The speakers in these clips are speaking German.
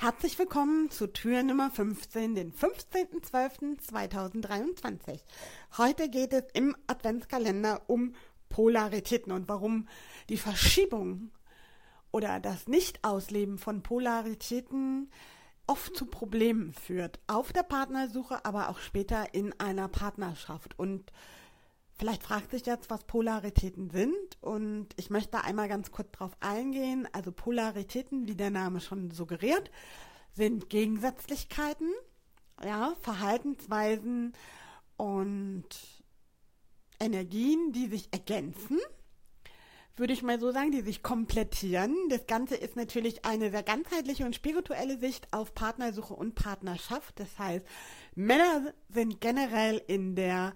Herzlich willkommen zu Tür Nummer 15, den 15.12.2023. Heute geht es im Adventskalender um Polaritäten und warum die Verschiebung oder das Nicht-Ausleben von Polaritäten oft zu Problemen führt. Auf der Partnersuche, aber auch später in einer Partnerschaft. Und Vielleicht fragt sich jetzt, was Polaritäten sind und ich möchte einmal ganz kurz darauf eingehen. Also Polaritäten, wie der Name schon suggeriert, sind Gegensätzlichkeiten, ja, Verhaltensweisen und Energien, die sich ergänzen, würde ich mal so sagen, die sich komplettieren. Das Ganze ist natürlich eine sehr ganzheitliche und spirituelle Sicht auf Partnersuche und Partnerschaft. Das heißt, Männer sind generell in der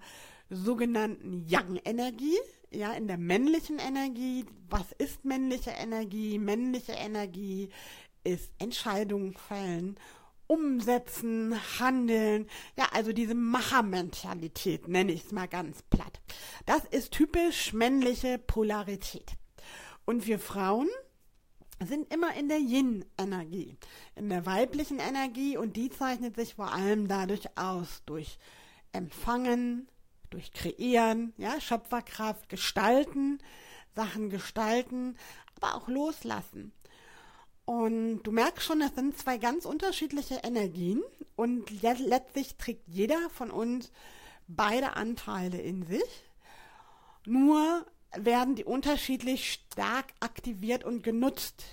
sogenannten Yang-Energie, ja, in der männlichen Energie. Was ist männliche Energie? Männliche Energie ist Entscheidungen fällen, umsetzen, handeln. Ja, also diese Machermentalität nenne ich es mal ganz platt. Das ist typisch männliche Polarität. Und wir Frauen sind immer in der Yin-Energie, in der weiblichen Energie und die zeichnet sich vor allem dadurch aus, durch Empfangen, durch Kreieren, ja, Schöpferkraft, Gestalten, Sachen gestalten, aber auch loslassen. Und du merkst schon, das sind zwei ganz unterschiedliche Energien und letztlich trägt jeder von uns beide Anteile in sich. Nur werden die unterschiedlich stark aktiviert und genutzt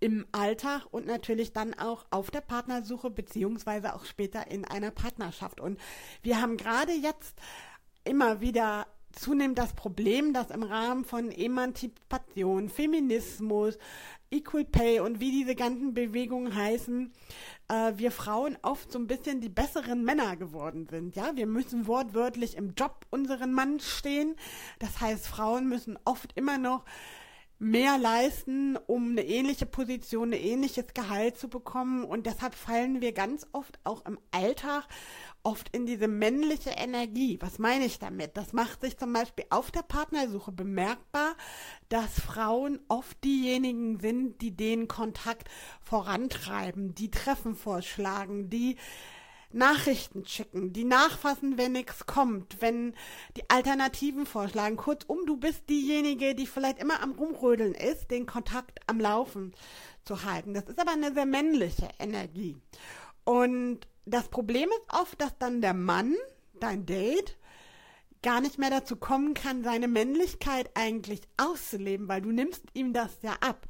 im Alltag und natürlich dann auch auf der Partnersuche beziehungsweise auch später in einer Partnerschaft. Und wir haben gerade jetzt immer wieder zunehmend das Problem, dass im Rahmen von Emanzipation, Feminismus, Equal Pay und wie diese ganzen Bewegungen heißen, äh, wir Frauen oft so ein bisschen die besseren Männer geworden sind. Ja, wir müssen wortwörtlich im Job unseren Mann stehen. Das heißt, Frauen müssen oft immer noch mehr leisten, um eine ähnliche Position, ein ähnliches Gehalt zu bekommen. Und deshalb fallen wir ganz oft auch im Alltag oft in diese männliche Energie. Was meine ich damit? Das macht sich zum Beispiel auf der Partnersuche bemerkbar, dass Frauen oft diejenigen sind, die den Kontakt vorantreiben, die Treffen vorschlagen, die Nachrichten schicken, die nachfassen, wenn nichts kommt, wenn die Alternativen vorschlagen. Kurzum, du bist diejenige, die vielleicht immer am Rumrödeln ist, den Kontakt am Laufen zu halten. Das ist aber eine sehr männliche Energie. Und das Problem ist oft, dass dann der Mann, dein Date, gar nicht mehr dazu kommen kann, seine Männlichkeit eigentlich auszuleben, weil du nimmst ihm das ja ab.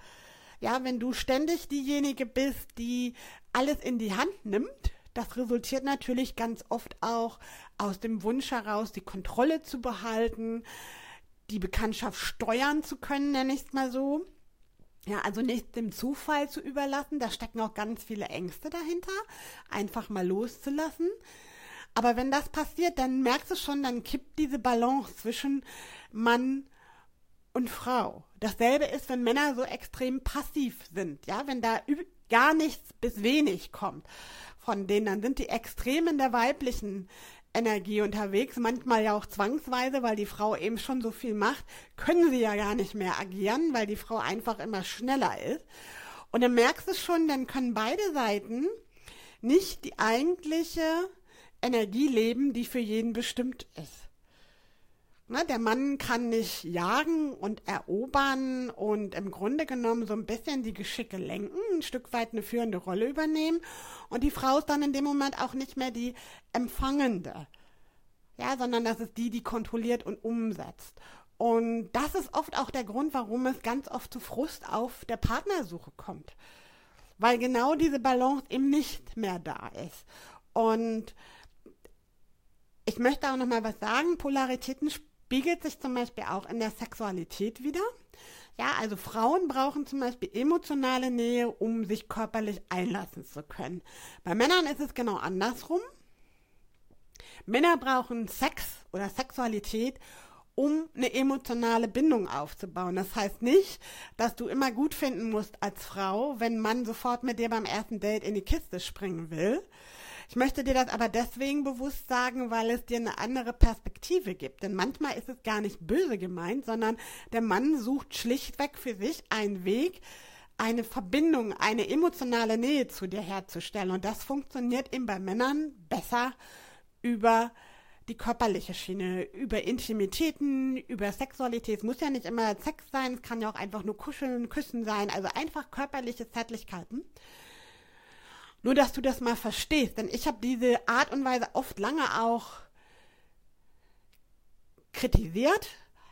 Ja, wenn du ständig diejenige bist, die alles in die Hand nimmt, das resultiert natürlich ganz oft auch aus dem Wunsch heraus, die Kontrolle zu behalten, die Bekanntschaft steuern zu können, nenne ich es mal so. Ja, also nicht dem Zufall zu überlassen, da stecken auch ganz viele Ängste dahinter, einfach mal loszulassen. Aber wenn das passiert, dann merkst du schon, dann kippt diese Balance zwischen Mann und Frau. Dasselbe ist, wenn Männer so extrem passiv sind, ja, wenn da gar nichts bis wenig kommt von denen, dann sind die Extremen der weiblichen Energie unterwegs, manchmal ja auch zwangsweise, weil die Frau eben schon so viel macht, können sie ja gar nicht mehr agieren, weil die Frau einfach immer schneller ist. Und dann merkst du schon, dann können beide Seiten nicht die eigentliche Energie leben, die für jeden bestimmt ist. Ne, der Mann kann nicht jagen und erobern und im Grunde genommen so ein bisschen die Geschicke lenken, ein Stück weit eine führende Rolle übernehmen. Und die Frau ist dann in dem Moment auch nicht mehr die Empfangende. Ja, sondern das ist die, die kontrolliert und umsetzt. Und das ist oft auch der Grund, warum es ganz oft zu Frust auf der Partnersuche kommt. Weil genau diese Balance eben nicht mehr da ist. Und ich möchte auch noch mal was sagen. Polaritäten spiegelt sich zum Beispiel auch in der Sexualität wieder. Ja, also Frauen brauchen zum Beispiel emotionale Nähe, um sich körperlich einlassen zu können. Bei Männern ist es genau andersrum. Männer brauchen Sex oder Sexualität, um eine emotionale Bindung aufzubauen. Das heißt nicht, dass du immer gut finden musst als Frau, wenn Mann sofort mit dir beim ersten Date in die Kiste springen will, ich möchte dir das aber deswegen bewusst sagen, weil es dir eine andere Perspektive gibt. Denn manchmal ist es gar nicht böse gemeint, sondern der Mann sucht schlichtweg für sich einen Weg, eine Verbindung, eine emotionale Nähe zu dir herzustellen. Und das funktioniert eben bei Männern besser über die körperliche Schiene, über Intimitäten, über Sexualität. Es muss ja nicht immer Sex sein, es kann ja auch einfach nur kuscheln, küssen sein, also einfach körperliche Zärtlichkeiten. Nur, dass du das mal verstehst, denn ich habe diese Art und Weise oft lange auch kritisiert,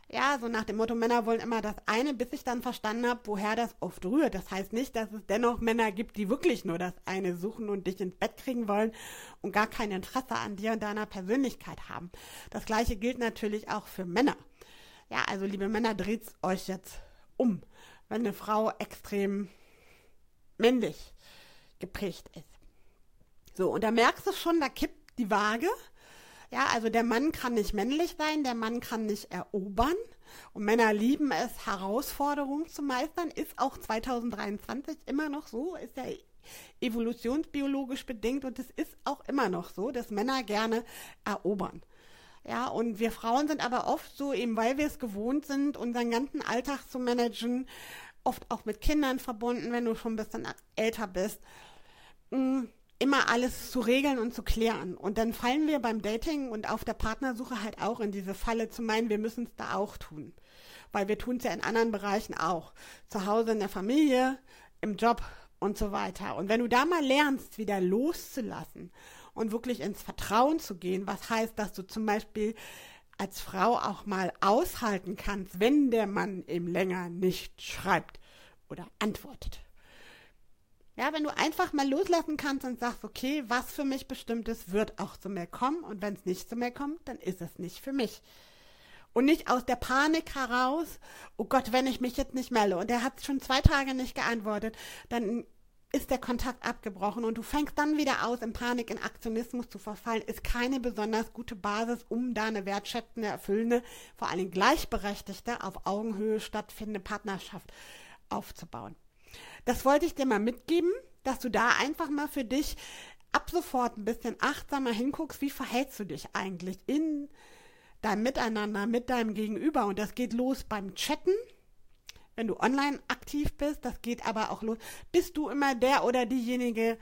ja, so nach dem Motto, Männer wollen immer das eine, bis ich dann verstanden habe, woher das oft rührt. Das heißt nicht, dass es dennoch Männer gibt, die wirklich nur das eine suchen und dich ins Bett kriegen wollen und gar kein Interesse an dir und deiner Persönlichkeit haben. Das gleiche gilt natürlich auch für Männer. Ja, also liebe Männer, dreht euch jetzt um, wenn eine Frau extrem männlich geprägt ist. So, und da merkst du schon, da kippt die Waage ja, also der Mann kann nicht männlich sein, der Mann kann nicht erobern. Und Männer lieben es, Herausforderungen zu meistern. Ist auch 2023 immer noch so, ist ja evolutionsbiologisch bedingt und es ist auch immer noch so, dass Männer gerne erobern. Ja, und wir Frauen sind aber oft so, eben weil wir es gewohnt sind, unseren ganzen Alltag zu managen, oft auch mit Kindern verbunden, wenn du schon ein bisschen älter bist. Mm, immer alles zu regeln und zu klären. Und dann fallen wir beim Dating und auf der Partnersuche halt auch in diese Falle zu meinen, wir müssen es da auch tun. Weil wir tun es ja in anderen Bereichen auch. Zu Hause, in der Familie, im Job und so weiter. Und wenn du da mal lernst, wieder loszulassen und wirklich ins Vertrauen zu gehen, was heißt, dass du zum Beispiel als Frau auch mal aushalten kannst, wenn der Mann eben länger nicht schreibt oder antwortet. Ja, wenn du einfach mal loslassen kannst und sagst, okay, was für mich bestimmt ist, wird auch zu mir kommen. Und wenn es nicht zu mir kommt, dann ist es nicht für mich. Und nicht aus der Panik heraus, oh Gott, wenn ich mich jetzt nicht melde und er hat schon zwei Tage nicht geantwortet, dann ist der Kontakt abgebrochen und du fängst dann wieder aus, in Panik, in Aktionismus zu verfallen, ist keine besonders gute Basis, um da eine wertschätzende, erfüllende, vor allem gleichberechtigte, auf Augenhöhe stattfindende Partnerschaft aufzubauen. Das wollte ich dir mal mitgeben, dass du da einfach mal für dich ab sofort ein bisschen achtsamer hinguckst, wie verhältst du dich eigentlich in deinem Miteinander mit deinem Gegenüber. Und das geht los beim Chatten, wenn du online aktiv bist. Das geht aber auch los. Bist du immer der oder diejenige,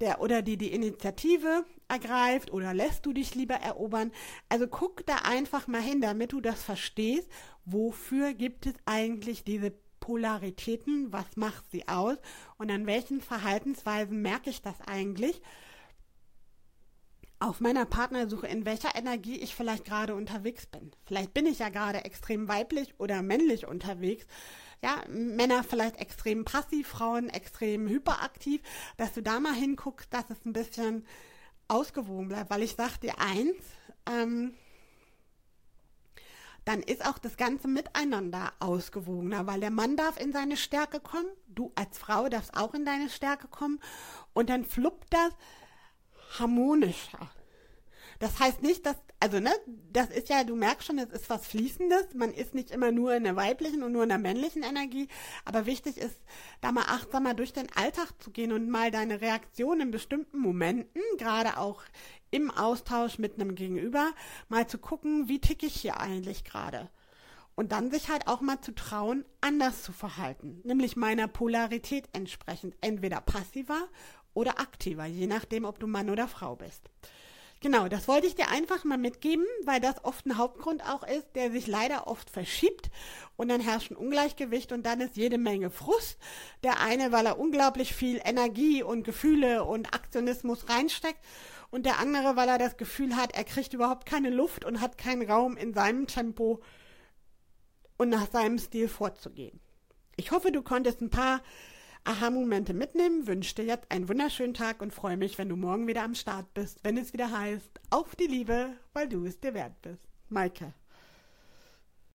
der oder die die Initiative ergreift oder lässt du dich lieber erobern? Also guck da einfach mal hin, damit du das verstehst. Wofür gibt es eigentlich diese Polaritäten, was macht sie aus und an welchen Verhaltensweisen merke ich das eigentlich auf meiner Partnersuche, in welcher Energie ich vielleicht gerade unterwegs bin. Vielleicht bin ich ja gerade extrem weiblich oder männlich unterwegs. Ja, Männer vielleicht extrem passiv, Frauen extrem hyperaktiv, dass du da mal hinguckst, dass es ein bisschen ausgewogen bleibt, weil ich sag dir eins, ähm, dann ist auch das ganze Miteinander ausgewogener, weil der Mann darf in seine Stärke kommen, du als Frau darfst auch in deine Stärke kommen und dann fluppt das harmonischer. Das heißt nicht, dass, also ne, das ist ja, du merkst schon, es ist was Fließendes. Man ist nicht immer nur in der weiblichen und nur in der männlichen Energie. Aber wichtig ist, da mal achtsamer durch den Alltag zu gehen und mal deine Reaktion in bestimmten Momenten, gerade auch im Austausch mit einem Gegenüber mal zu gucken, wie ticke ich hier eigentlich gerade. Und dann sich halt auch mal zu trauen, anders zu verhalten, nämlich meiner Polarität entsprechend, entweder passiver oder aktiver, je nachdem, ob du Mann oder Frau bist. Genau, das wollte ich dir einfach mal mitgeben, weil das oft ein Hauptgrund auch ist, der sich leider oft verschiebt und dann herrscht ein Ungleichgewicht und dann ist jede Menge Frust. Der eine, weil er unglaublich viel Energie und Gefühle und Aktionismus reinsteckt und der andere, weil er das Gefühl hat, er kriegt überhaupt keine Luft und hat keinen Raum in seinem Tempo und nach seinem Stil vorzugehen. Ich hoffe, du konntest ein paar Aha-Momente mitnehmen, wünsche dir jetzt einen wunderschönen Tag und freue mich, wenn du morgen wieder am Start bist, wenn es wieder heißt, auf die Liebe, weil du es dir wert bist. Maike.